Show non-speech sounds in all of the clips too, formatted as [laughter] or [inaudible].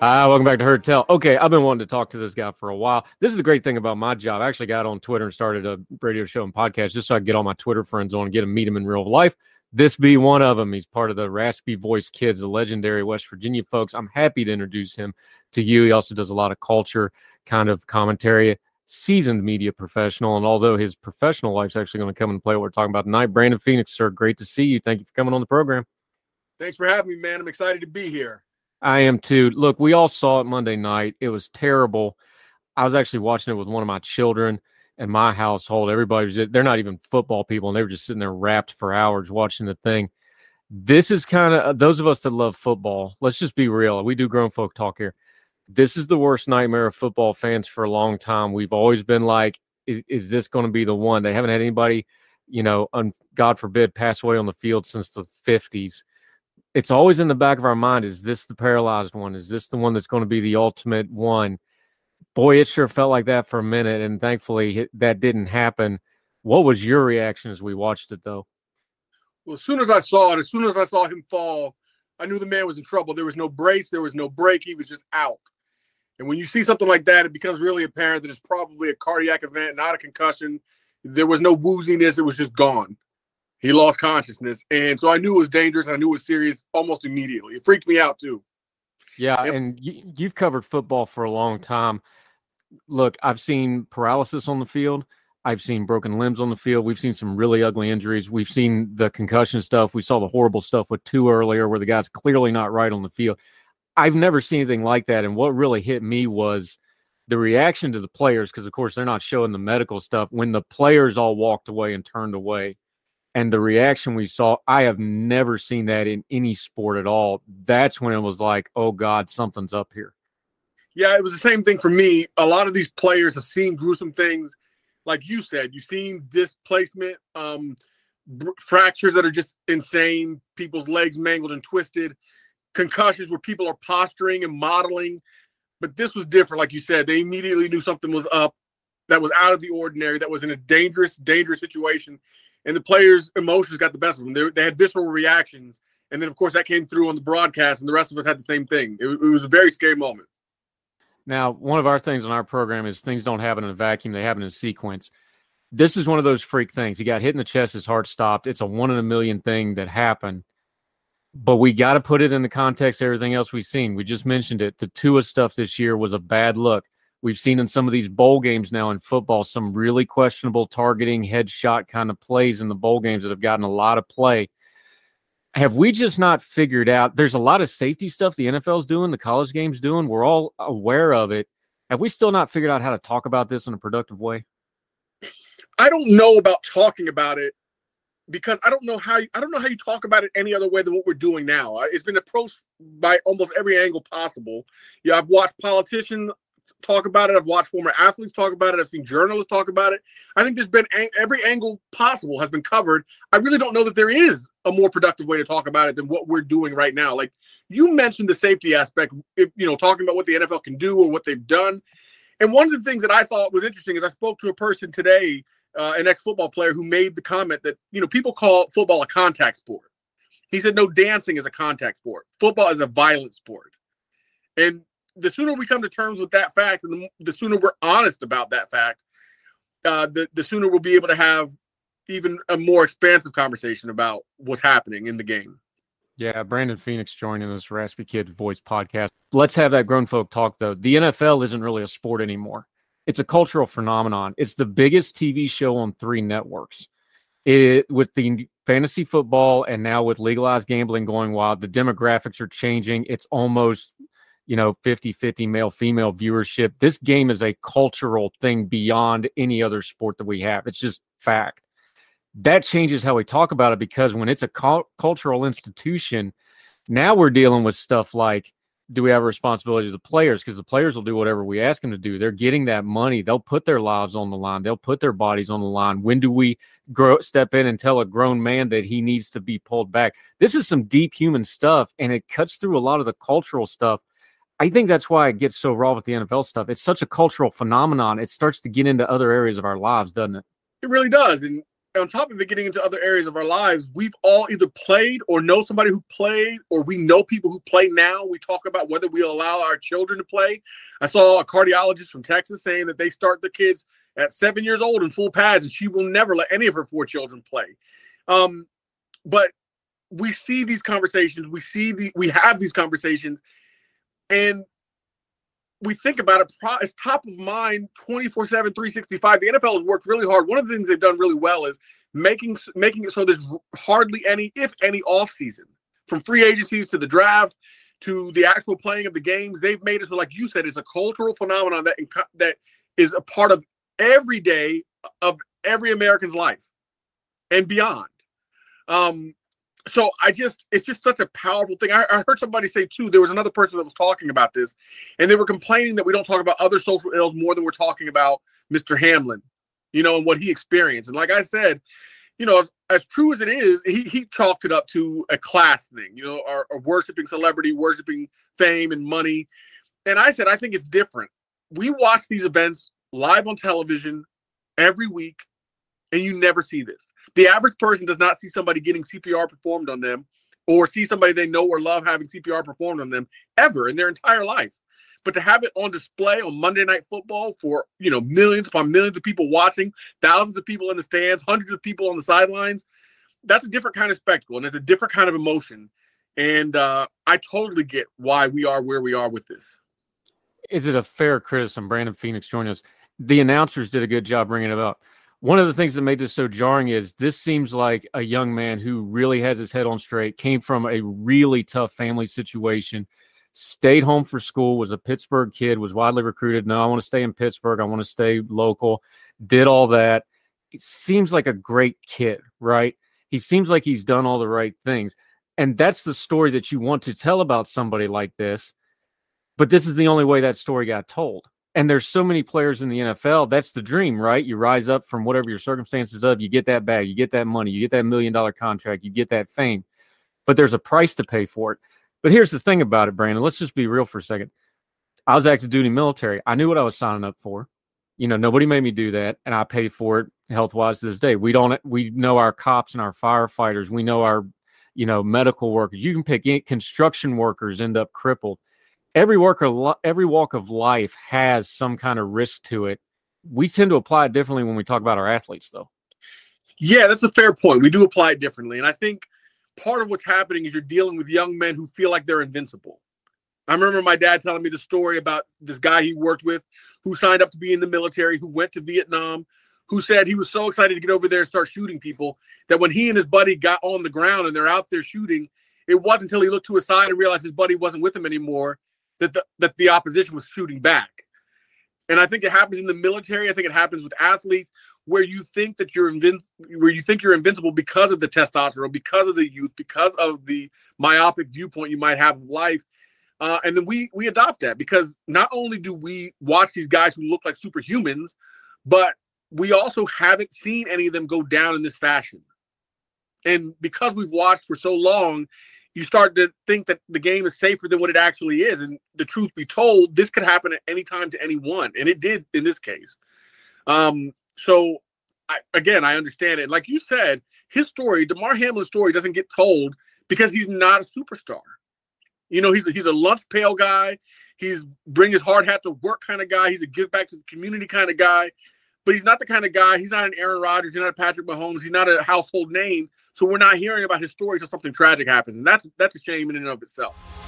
Uh, welcome back to Heard Tell. Okay, I've been wanting to talk to this guy for a while. This is the great thing about my job. I actually got on Twitter and started a radio show and podcast just so I could get all my Twitter friends on and get to meet him in real life. This be one of them. He's part of the Raspy Voice Kids, the legendary West Virginia folks. I'm happy to introduce him to you. He also does a lot of culture kind of commentary, seasoned media professional. And although his professional life's actually going to come and play what we're talking about tonight, Brandon Phoenix, sir, great to see you. Thank you for coming on the program. Thanks for having me, man. I'm excited to be here. I am too. Look, we all saw it Monday night. It was terrible. I was actually watching it with one of my children and my household. Everybody was, they're not even football people, and they were just sitting there rapt for hours watching the thing. This is kind of uh, those of us that love football. Let's just be real. We do grown folk talk here. This is the worst nightmare of football fans for a long time. We've always been like, is, is this going to be the one? They haven't had anybody, you know, un, God forbid, pass away on the field since the 50s it's always in the back of our mind is this the paralyzed one? Is this the one that's going to be the ultimate one? Boy it sure felt like that for a minute and thankfully that didn't happen. What was your reaction as we watched it though? Well as soon as i saw it as soon as i saw him fall i knew the man was in trouble. There was no brace there was no break he was just out. And when you see something like that it becomes really apparent that it's probably a cardiac event not a concussion. There was no wooziness it was just gone he lost consciousness. And so I knew it was dangerous. I knew it was serious almost immediately. It freaked me out too. Yeah. Yep. And you, you've covered football for a long time. Look, I've seen paralysis on the field. I've seen broken limbs on the field. We've seen some really ugly injuries. We've seen the concussion stuff. We saw the horrible stuff with two earlier where the guy's clearly not right on the field. I've never seen anything like that. And what really hit me was the reaction to the players, because of course they're not showing the medical stuff. When the players all walked away and turned away, and the reaction we saw, I have never seen that in any sport at all. That's when it was like, oh God, something's up here. Yeah, it was the same thing for me. A lot of these players have seen gruesome things, like you said. You've seen displacement, um, fractures that are just insane, people's legs mangled and twisted, concussions where people are posturing and modeling. But this was different, like you said. They immediately knew something was up, that was out of the ordinary, that was in a dangerous, dangerous situation and the players' emotions got the best of them. They, they had visceral reactions, and then of course that came through on the broadcast, and the rest of us had the same thing. It, it was a very scary moment. Now, one of our things on our program is things don't happen in a vacuum; they happen in sequence. This is one of those freak things. He got hit in the chest, his heart stopped. It's a one in a million thing that happened. But we got to put it in the context of everything else we've seen. We just mentioned it. The Tua stuff this year was a bad look. We've seen in some of these bowl games now in football some really questionable targeting headshot kind of plays in the bowl games that have gotten a lot of play. Have we just not figured out? There's a lot of safety stuff the NFL's doing, the college games doing. We're all aware of it. Have we still not figured out how to talk about this in a productive way? I don't know about talking about it because I don't know how you, I don't know how you talk about it any other way than what we're doing now. It's been approached by almost every angle possible. Yeah, I've watched politicians talk about it. I've watched former athletes talk about it. I've seen journalists talk about it. I think there's been every angle possible has been covered. I really don't know that there is a more productive way to talk about it than what we're doing right now. Like you mentioned the safety aspect, if, you know, talking about what the NFL can do or what they've done. And one of the things that I thought was interesting is I spoke to a person today, uh, an ex-football player, who made the comment that you know people call football a contact sport. He said no, dancing is a contact sport. Football is a violent sport. And the sooner we come to terms with that fact, and the, the sooner we're honest about that fact, uh, the the sooner we'll be able to have even a more expansive conversation about what's happening in the game. Yeah, Brandon Phoenix joining this Raspy Kid Voice podcast. Let's have that grown folk talk though. The NFL isn't really a sport anymore. It's a cultural phenomenon. It's the biggest TV show on three networks. It with the fantasy football and now with legalized gambling going wild, the demographics are changing. It's almost you know 50 50 male female viewership. This game is a cultural thing beyond any other sport that we have. It's just fact. That changes how we talk about it because when it's a cu- cultural institution now we're dealing with stuff like do we have a responsibility to the players? Because the players will do whatever we ask them to do. They're getting that money. They'll put their lives on the line. They'll put their bodies on the line. When do we grow step in and tell a grown man that he needs to be pulled back? This is some deep human stuff and it cuts through a lot of the cultural stuff I think that's why it gets so raw with the NFL stuff. It's such a cultural phenomenon. It starts to get into other areas of our lives, doesn't it? It really does. And on top of it getting into other areas of our lives, we've all either played or know somebody who played, or we know people who play now. We talk about whether we allow our children to play. I saw a cardiologist from Texas saying that they start their kids at seven years old in full pads, and she will never let any of her four children play. Um, but we see these conversations, we see the we have these conversations, and we think about it, it's top of mind 24 7, 365. The NFL has worked really hard. One of the things they've done really well is making making it so there's hardly any, if any, off season from free agencies to the draft to the actual playing of the games. They've made it so, like you said, it's a cultural phenomenon that that is a part of every day of every American's life and beyond. Um, so I just it's just such a powerful thing. I, I, heard somebody say too. There was another person that was talking about this, and they were complaining that we don't talk about other social ills more than we're talking about Mr. Hamlin, you know, and what he experienced. And like I said, you know, as, as true as it is, he he chalked it up to a class thing, you know, or, or worshiping celebrity, worshiping fame and money. And I said I think it's different. We watch these events live on television every week, and you never see this. The average person does not see somebody getting CPR performed on them or see somebody they know or love having CPR performed on them ever in their entire life. But to have it on display on Monday Night Football for you know millions upon millions of people watching, thousands of people in the stands, hundreds of people on the sidelines, that's a different kind of spectacle and it's a different kind of emotion. And uh, I totally get why we are where we are with this. Is it a fair criticism? Brandon Phoenix joined us. The announcers did a good job bringing it up one of the things that made this so jarring is this seems like a young man who really has his head on straight, came from a really tough family situation, stayed home for school, was a Pittsburgh kid, was widely recruited. No, I want to stay in Pittsburgh. I want to stay local. Did all that. It seems like a great kid, right? He seems like he's done all the right things. And that's the story that you want to tell about somebody like this. But this is the only way that story got told and there's so many players in the NFL. That's the dream, right? You rise up from whatever your circumstances of, you get that bag, you get that money, you get that million dollar contract, you get that fame. But there's a price to pay for it. But here's the thing about it, Brandon. Let's just be real for a second. I was active duty military. I knew what I was signing up for. You know, nobody made me do that, and I paid for it health wise to this day. We don't. We know our cops and our firefighters. We know our, you know, medical workers. You can pick construction workers end up crippled every work of every walk of life has some kind of risk to it. We tend to apply it differently when we talk about our athletes, though. Yeah, that's a fair point. We do apply it differently, and I think part of what's happening is you're dealing with young men who feel like they're invincible. I remember my dad telling me the story about this guy he worked with who signed up to be in the military, who went to Vietnam, who said he was so excited to get over there and start shooting people that when he and his buddy got on the ground and they're out there shooting, it wasn't until he looked to his side and realized his buddy wasn't with him anymore that the, that the opposition was shooting back. And I think it happens in the military. I think it happens with athletes where you think that you're invin- where you think you're invincible because of the testosterone, because of the youth, because of the myopic viewpoint you might have of life. Uh, and then we we adopt that because not only do we watch these guys who look like superhumans, but we also haven't seen any of them go down in this fashion. And because we've watched for so long, you start to think that the game is safer than what it actually is. And the truth be told, this could happen at any time to anyone, and it did in this case. Um, so I, again, I understand it. Like you said, his story, Damar Hamlin's story, doesn't get told because he's not a superstar. You know, he's a, he's a lunch pail guy. He's bring his hard hat to work kind of guy. He's a give back to the community kind of guy. But he's not the kind of guy. He's not an Aaron Rodgers. He's not a Patrick Mahomes. He's not a household name so we're not hearing about his story until something tragic happens, and that's that's a shame in and of itself.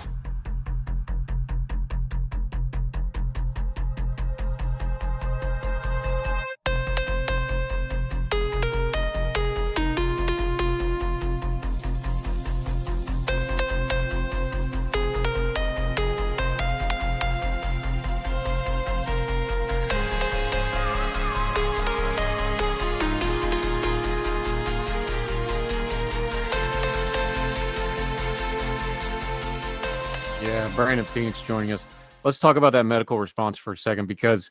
Brandon Phoenix joining us. Let's talk about that medical response for a second because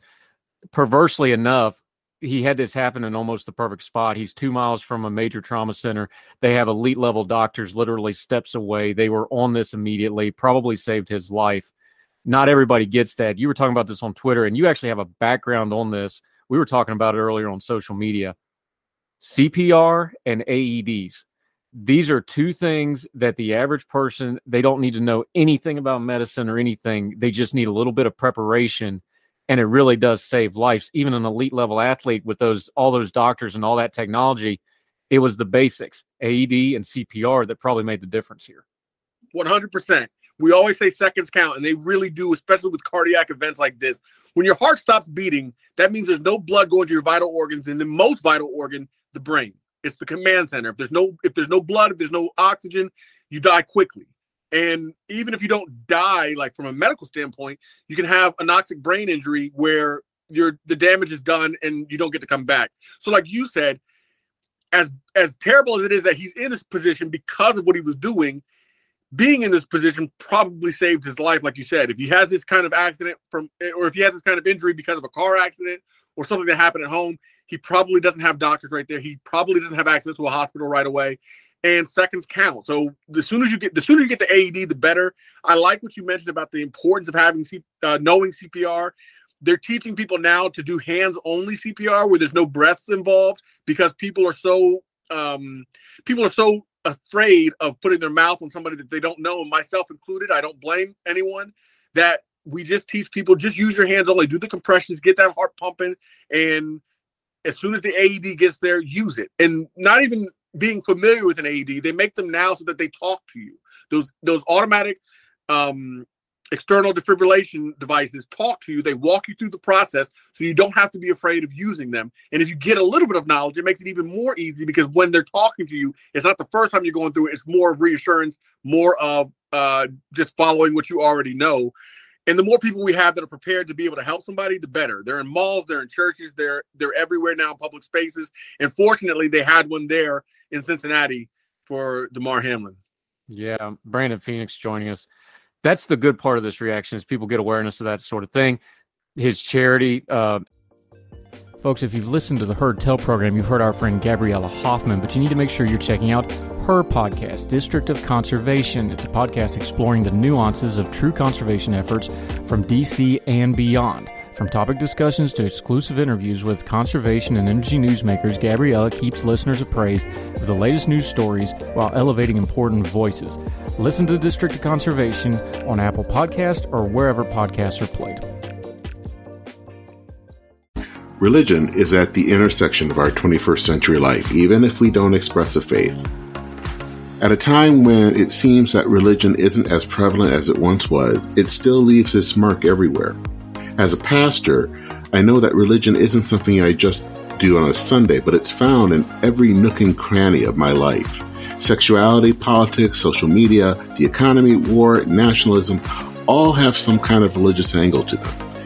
perversely enough, he had this happen in almost the perfect spot. He's two miles from a major trauma center. They have elite level doctors literally steps away. They were on this immediately, probably saved his life. Not everybody gets that. You were talking about this on Twitter, and you actually have a background on this. We were talking about it earlier on social media. CPR and AEDs. These are two things that the average person, they don't need to know anything about medicine or anything. They just need a little bit of preparation and it really does save lives. Even an elite level athlete with those all those doctors and all that technology, it was the basics, AED and CPR that probably made the difference here. 100%. We always say seconds count, and they really do, especially with cardiac events like this. When your heart stops beating, that means there's no blood going to your vital organs, and the most vital organ, the brain. It's the command center. If there's no if there's no blood, if there's no oxygen, you die quickly. And even if you don't die, like from a medical standpoint, you can have anoxic brain injury where your the damage is done and you don't get to come back. So, like you said, as as terrible as it is that he's in this position because of what he was doing, being in this position probably saved his life. Like you said, if he has this kind of accident from, or if he has this kind of injury because of a car accident or something that happened at home, he probably doesn't have doctors right there. He probably doesn't have access to a hospital right away. And seconds count. So the sooner you get, the sooner you get the AED, the better. I like what you mentioned about the importance of having C, uh, knowing CPR. They're teaching people now to do hands-only CPR where there's no breaths involved because people are so um, people are so afraid of putting their mouth on somebody that they don't know, myself included. I don't blame anyone. That we just teach people just use your hands only, do the compressions, get that heart pumping, and as soon as the AED gets there, use it. And not even being familiar with an AED, they make them now so that they talk to you. Those those automatic um, external defibrillation devices talk to you. They walk you through the process so you don't have to be afraid of using them. And if you get a little bit of knowledge, it makes it even more easy because when they're talking to you, it's not the first time you're going through it. It's more of reassurance, more of uh, just following what you already know. And the more people we have that are prepared to be able to help somebody, the better. They're in malls, they're in churches, they're they're everywhere now in public spaces. And fortunately, they had one there in Cincinnati for Damar Hamlin. Yeah, Brandon Phoenix joining us that's the good part of this reaction is people get awareness of that sort of thing. His charity, uh, folks. If you've listened to the Heard Tell program, you've heard our friend Gabriella Hoffman, but you need to make sure you're checking out her podcast, District of Conservation. It's a podcast exploring the nuances of true conservation efforts from DC and beyond. From topic discussions to exclusive interviews with conservation and energy newsmakers, Gabriella keeps listeners appraised of the latest news stories while elevating important voices. Listen to District of Conservation on Apple Podcast or wherever podcasts are played. Religion is at the intersection of our 21st century life, even if we don't express a faith. At a time when it seems that religion isn't as prevalent as it once was, it still leaves its mark everywhere. As a pastor, I know that religion isn't something I just do on a Sunday, but it's found in every nook and cranny of my life. Sexuality, politics, social media, the economy, war, nationalism all have some kind of religious angle to them.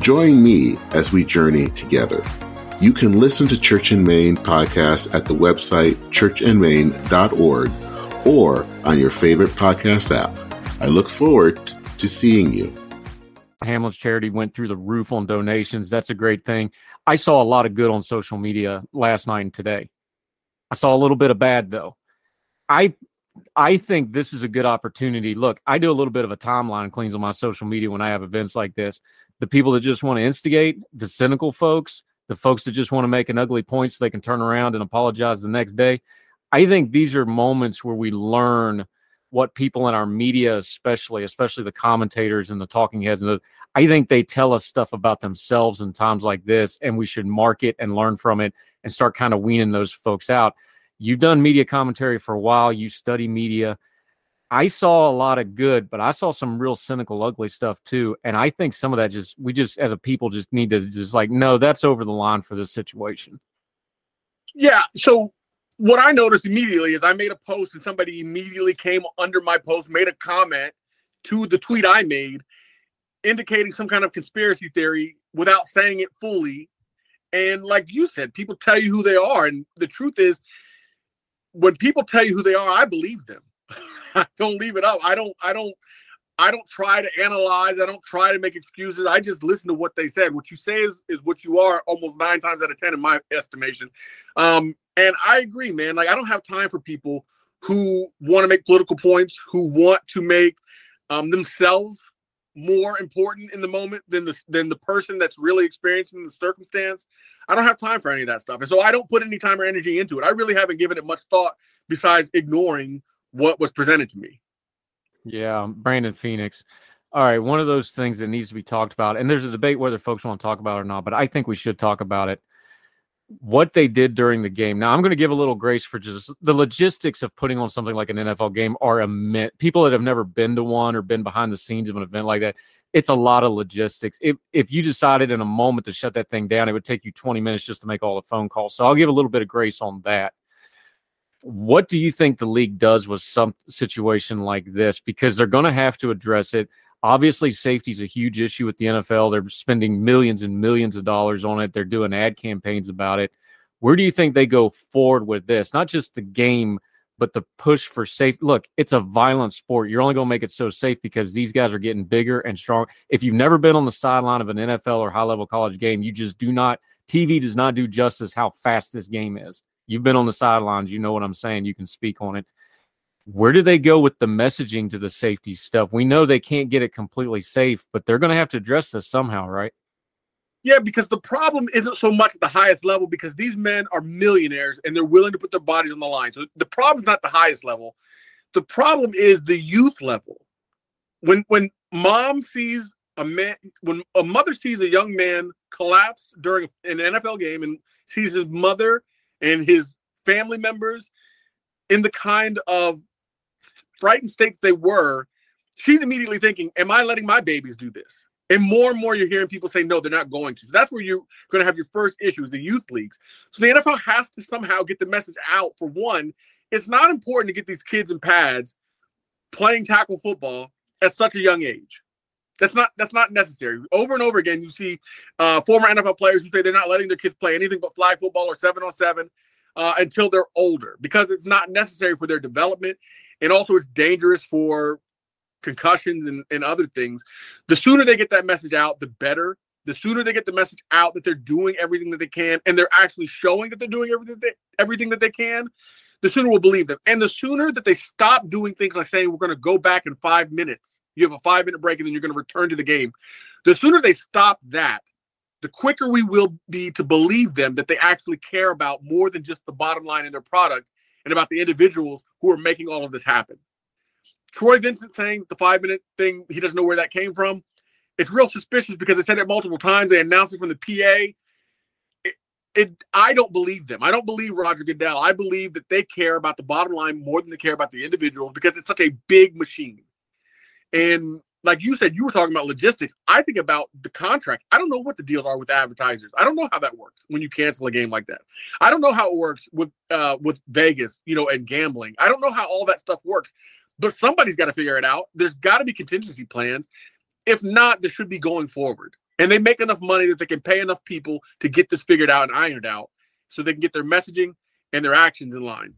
Join me as we journey together. You can listen to Church and Main podcast at the website churchandmain.org or on your favorite podcast app. I look forward to seeing you. Hamlin's charity went through the roof on donations. That's a great thing. I saw a lot of good on social media last night and today. I saw a little bit of bad though. I I think this is a good opportunity. Look, I do a little bit of a timeline cleans on my social media when I have events like this. The people that just want to instigate, the cynical folks, the folks that just want to make an ugly point so they can turn around and apologize the next day. I think these are moments where we learn what people in our media, especially, especially the commentators and the talking heads, and the, I think they tell us stuff about themselves in times like this, and we should mark it and learn from it and start kind of weaning those folks out. You've done media commentary for a while. You study media. I saw a lot of good, but I saw some real cynical, ugly stuff too. And I think some of that just we just as a people just need to just like, no, that's over the line for this situation. Yeah. So what I noticed immediately is I made a post and somebody immediately came under my post, made a comment to the tweet I made, indicating some kind of conspiracy theory without saying it fully. And like you said, people tell you who they are. And the truth is, when people tell you who they are, I believe them. [laughs] I don't leave it up. I don't. I don't. I don't try to analyze. I don't try to make excuses. I just listen to what they said. What you say is, is what you are almost nine times out of 10 in my estimation. Um, and I agree, man. Like, I don't have time for people who want to make political points, who want to make um, themselves more important in the moment than the than the person that's really experiencing the circumstance. I don't have time for any of that stuff, and so I don't put any time or energy into it. I really haven't given it much thought besides ignoring what was presented to me. Yeah, Brandon Phoenix. All right, one of those things that needs to be talked about, and there's a debate whether folks want to talk about it or not, but I think we should talk about it. What they did during the game. Now, I'm going to give a little grace for just the logistics of putting on something like an NFL game are immense. People that have never been to one or been behind the scenes of an event like that, it's a lot of logistics. If if you decided in a moment to shut that thing down, it would take you 20 minutes just to make all the phone calls. So I'll give a little bit of grace on that what do you think the league does with some situation like this? Because they're going to have to address it. Obviously, safety is a huge issue with the NFL. They're spending millions and millions of dollars on it. They're doing ad campaigns about it. Where do you think they go forward with this? Not just the game, but the push for safe. Look, it's a violent sport. You're only going to make it so safe because these guys are getting bigger and strong. If you've never been on the sideline of an NFL or high level college game, you just do not. TV does not do justice how fast this game is. You've been on the sidelines. You know what I'm saying. You can speak on it. Where do they go with the messaging to the safety stuff? We know they can't get it completely safe, but they're going to have to address this somehow, right? Yeah, because the problem isn't so much at the highest level because these men are millionaires and they're willing to put their bodies on the line. So the problem is not the highest level. The problem is the youth level. When when mom sees a man when a mother sees a young man collapse during an NFL game and sees his mother and his family members in the kind of frightened state they were, she's immediately thinking, Am I letting my babies do this? And more and more you're hearing people say, No, they're not going to. So that's where you're going to have your first issue with the youth leagues. So the NFL has to somehow get the message out. For one, it's not important to get these kids in pads playing tackle football at such a young age. That's not that's not necessary. Over and over again, you see uh, former NFL players who say they're not letting their kids play anything but flag football or seven on seven uh, until they're older because it's not necessary for their development, and also it's dangerous for concussions and, and other things. The sooner they get that message out, the better. The sooner they get the message out that they're doing everything that they can, and they're actually showing that they're doing everything they, everything that they can, the sooner we'll believe them. And the sooner that they stop doing things like saying we're going to go back in five minutes you have a five minute break and then you're going to return to the game. The sooner they stop that, the quicker we will be to believe them that they actually care about more than just the bottom line in their product and about the individuals who are making all of this happen. Troy Vincent saying the five minute thing, he doesn't know where that came from. It's real suspicious because they said it multiple times. They announced it from the PA. It, it, I don't believe them. I don't believe Roger Goodell. I believe that they care about the bottom line more than they care about the individuals because it's such a big machine. And like you said, you were talking about logistics. I think about the contract. I don't know what the deals are with advertisers. I don't know how that works when you cancel a game like that. I don't know how it works with uh with Vegas, you know, and gambling. I don't know how all that stuff works. But somebody's got to figure it out. There's got to be contingency plans. If not, this should be going forward. And they make enough money that they can pay enough people to get this figured out and ironed out so they can get their messaging and their actions in line.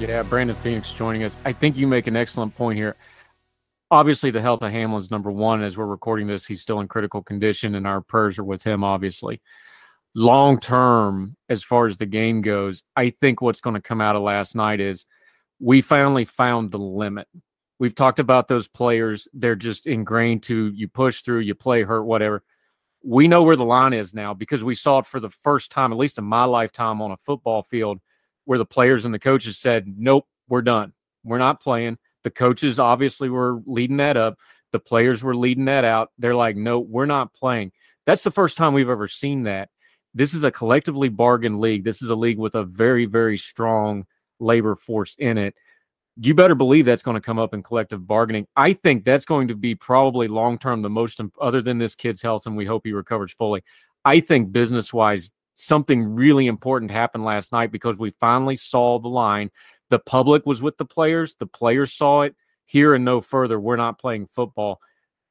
Yeah, Brandon Phoenix joining us. I think you make an excellent point here. Obviously, the health of Hamlin's number one. As we're recording this, he's still in critical condition, and our prayers are with him, obviously. Long term, as far as the game goes, I think what's going to come out of last night is we finally found the limit. We've talked about those players. They're just ingrained to you push through, you play hurt, whatever. We know where the line is now because we saw it for the first time, at least in my lifetime, on a football field where the players and the coaches said, nope, we're done. We're not playing. The coaches obviously were leading that up. The players were leading that out. They're like, no, we're not playing. That's the first time we've ever seen that. This is a collectively bargained league. This is a league with a very, very strong labor force in it. You better believe that's going to come up in collective bargaining. I think that's going to be probably long term the most, other than this kid's health, and we hope he recovers fully. I think business wise, something really important happened last night because we finally saw the line. The public was with the players, the players saw it here and no further. We're not playing football.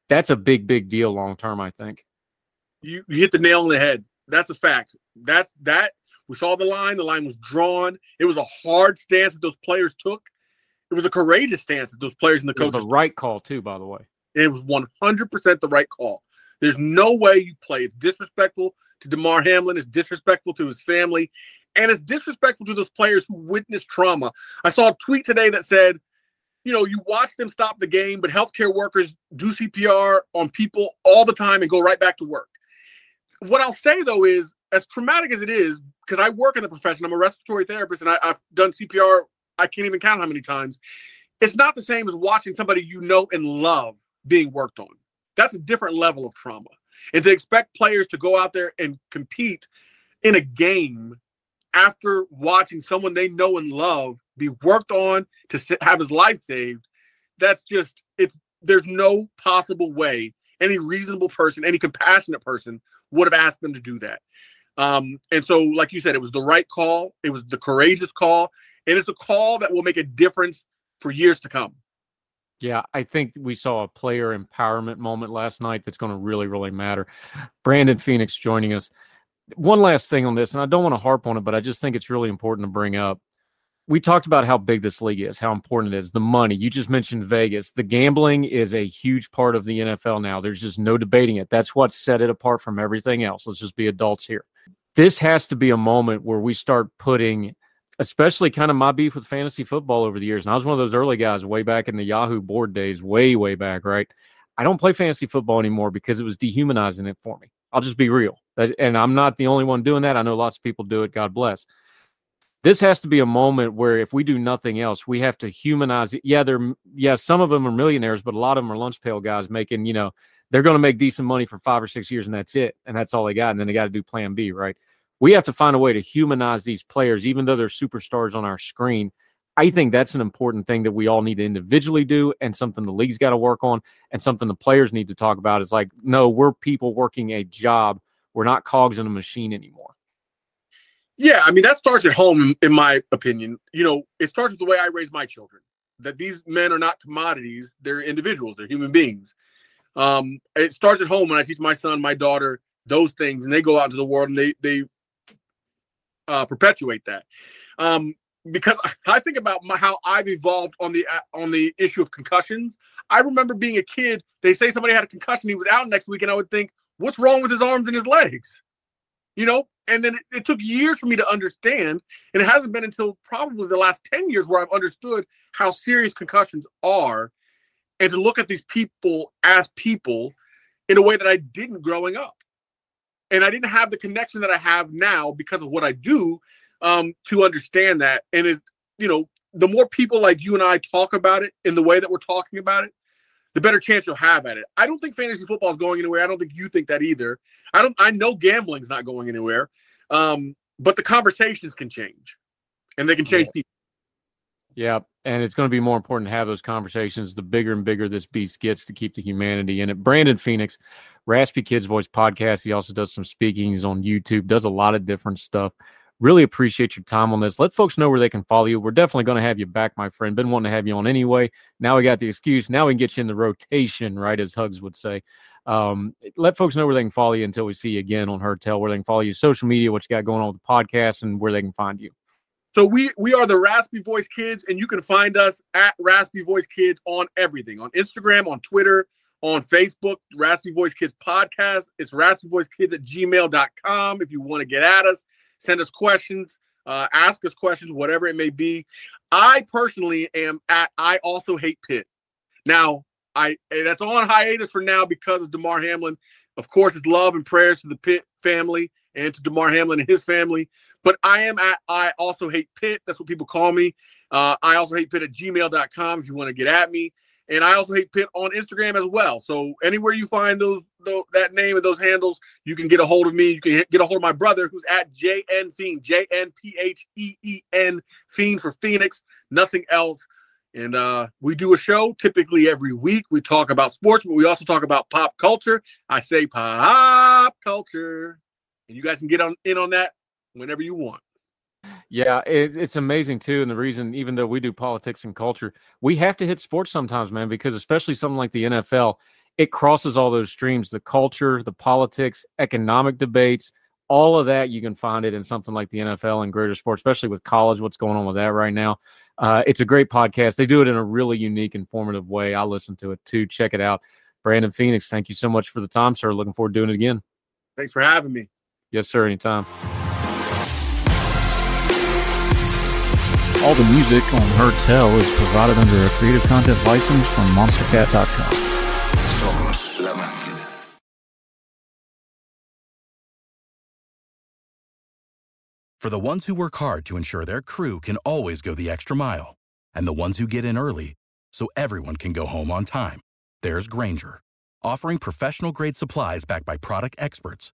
That's a big, big deal long term, I think. You, you hit the nail on the head. That's a fact. That that we saw the line. The line was drawn. It was a hard stance that those players took. It was a courageous stance that those players and the coaches. the right call too, by the way. It was 100% the right call. There's no way you play. It's disrespectful to Damar Hamlin. It's disrespectful to his family, and it's disrespectful to those players who witnessed trauma. I saw a tweet today that said, you know, you watch them stop the game, but healthcare workers do CPR on people all the time and go right back to work. What I'll say though is, as traumatic as it is, because I work in the profession, I'm a respiratory therapist, and I, I've done CPR. I can't even count how many times. It's not the same as watching somebody you know and love being worked on. That's a different level of trauma. And to expect players to go out there and compete in a game after watching someone they know and love be worked on to have his life saved, that's just it's there's no possible way any reasonable person, any compassionate person would have asked them to do that. Um, and so, like you said, it was the right call. It was the courageous call, and it's a call that will make a difference for years to come. Yeah, I think we saw a player empowerment moment last night that's going to really, really matter. Brandon Phoenix joining us. One last thing on this, and I don't want to harp on it, but I just think it's really important to bring up. We talked about how big this league is, how important it is, the money. You just mentioned Vegas. The gambling is a huge part of the NFL now. There's just no debating it. That's what set it apart from everything else. Let's just be adults here. This has to be a moment where we start putting especially kind of my beef with fantasy football over the years. And I was one of those early guys way back in the Yahoo board days, way, way back, right? I don't play fantasy football anymore because it was dehumanizing it for me. I'll just be real. And I'm not the only one doing that. I know lots of people do it. God bless. This has to be a moment where if we do nothing else, we have to humanize it. Yeah, they're yeah, some of them are millionaires, but a lot of them are lunch pail guys making, you know, they're going to make decent money for five or six years and that's it. And that's all they got. And then they got to do plan B, right? We have to find a way to humanize these players, even though they're superstars on our screen. I think that's an important thing that we all need to individually do and something the league's got to work on and something the players need to talk about is like, no, we're people working a job. We're not cogs in a machine anymore. Yeah, I mean, that starts at home, in, my opinion. You know, it starts with the way I raise my children that these men are not commodities, they're individuals, they're human beings. Um, it starts at home when I teach my son, my daughter, those things, and they go out into the world and they they uh, perpetuate that. Um, because I think about my, how I've evolved on the uh, on the issue of concussions. I remember being a kid. They say somebody had a concussion. He was out next week, and I would think, "What's wrong with his arms and his legs?" You know. And then it, it took years for me to understand, and it hasn't been until probably the last ten years where I've understood how serious concussions are, and to look at these people as people in a way that I didn't growing up and I didn't have the connection that I have now because of what I do um, to understand that. And it, you know, the more people like you and I talk about it in the way that we're talking about it, the better chance you'll have at it. I don't think fantasy football is going anywhere. I don't think you think that either. I don't. I know gambling's not going anywhere, um, but the conversations can change, and they can change people. Yeah, and it's going to be more important to have those conversations the bigger and bigger this beast gets to keep the humanity in it. Brandon Phoenix, Raspy Kids Voice podcast. He also does some speakings on YouTube, does a lot of different stuff. Really appreciate your time on this. Let folks know where they can follow you. We're definitely going to have you back, my friend. Been wanting to have you on anyway. Now we got the excuse. Now we can get you in the rotation, right? As Hugs would say. Um, let folks know where they can follow you until we see you again on Heard Tell, where they can follow you, social media, what you got going on with the podcast, and where they can find you. So we we are the Raspy Voice Kids, and you can find us at Raspy Voice Kids on everything on Instagram, on Twitter, on Facebook, Raspy Voice Kids Podcast. It's Raspy Voice Kids at gmail.com. If you want to get at us, send us questions, uh, ask us questions, whatever it may be. I personally am at I also hate Pitt. Now, I that's on hiatus for now because of Damar Hamlin. Of course, it's love and prayers to the Pitt family and to Damar Hamlin and his family. But I am at I also hate Pitt. That's what people call me. Uh, I also hate Pitt at gmail.com if you want to get at me. And I also hate Pitt on Instagram as well. So anywhere you find those, those that name and those handles, you can get a hold of me. You can get a hold of my brother who's at JN Fiend, J N P H E E N Fiend for Phoenix, nothing else. And uh, we do a show typically every week. We talk about sports, but we also talk about pop culture. I say pop culture. And you guys can get on in on that whenever you want. Yeah, it, it's amazing too. And the reason, even though we do politics and culture, we have to hit sports sometimes, man, because especially something like the NFL, it crosses all those streams the culture, the politics, economic debates, all of that. You can find it in something like the NFL and greater sports, especially with college, what's going on with that right now. Uh, it's a great podcast. They do it in a really unique, informative way. I listen to it too. Check it out. Brandon Phoenix, thank you so much for the time, sir. Looking forward to doing it again. Thanks for having me. Yes, sir. Anytime. All the music on Heard Tell is provided under a creative content license from monstercat.com. Somos la máquina. For the ones who work hard to ensure their crew can always go the extra mile, and the ones who get in early so everyone can go home on time, there's Grainger, offering professional grade supplies backed by product experts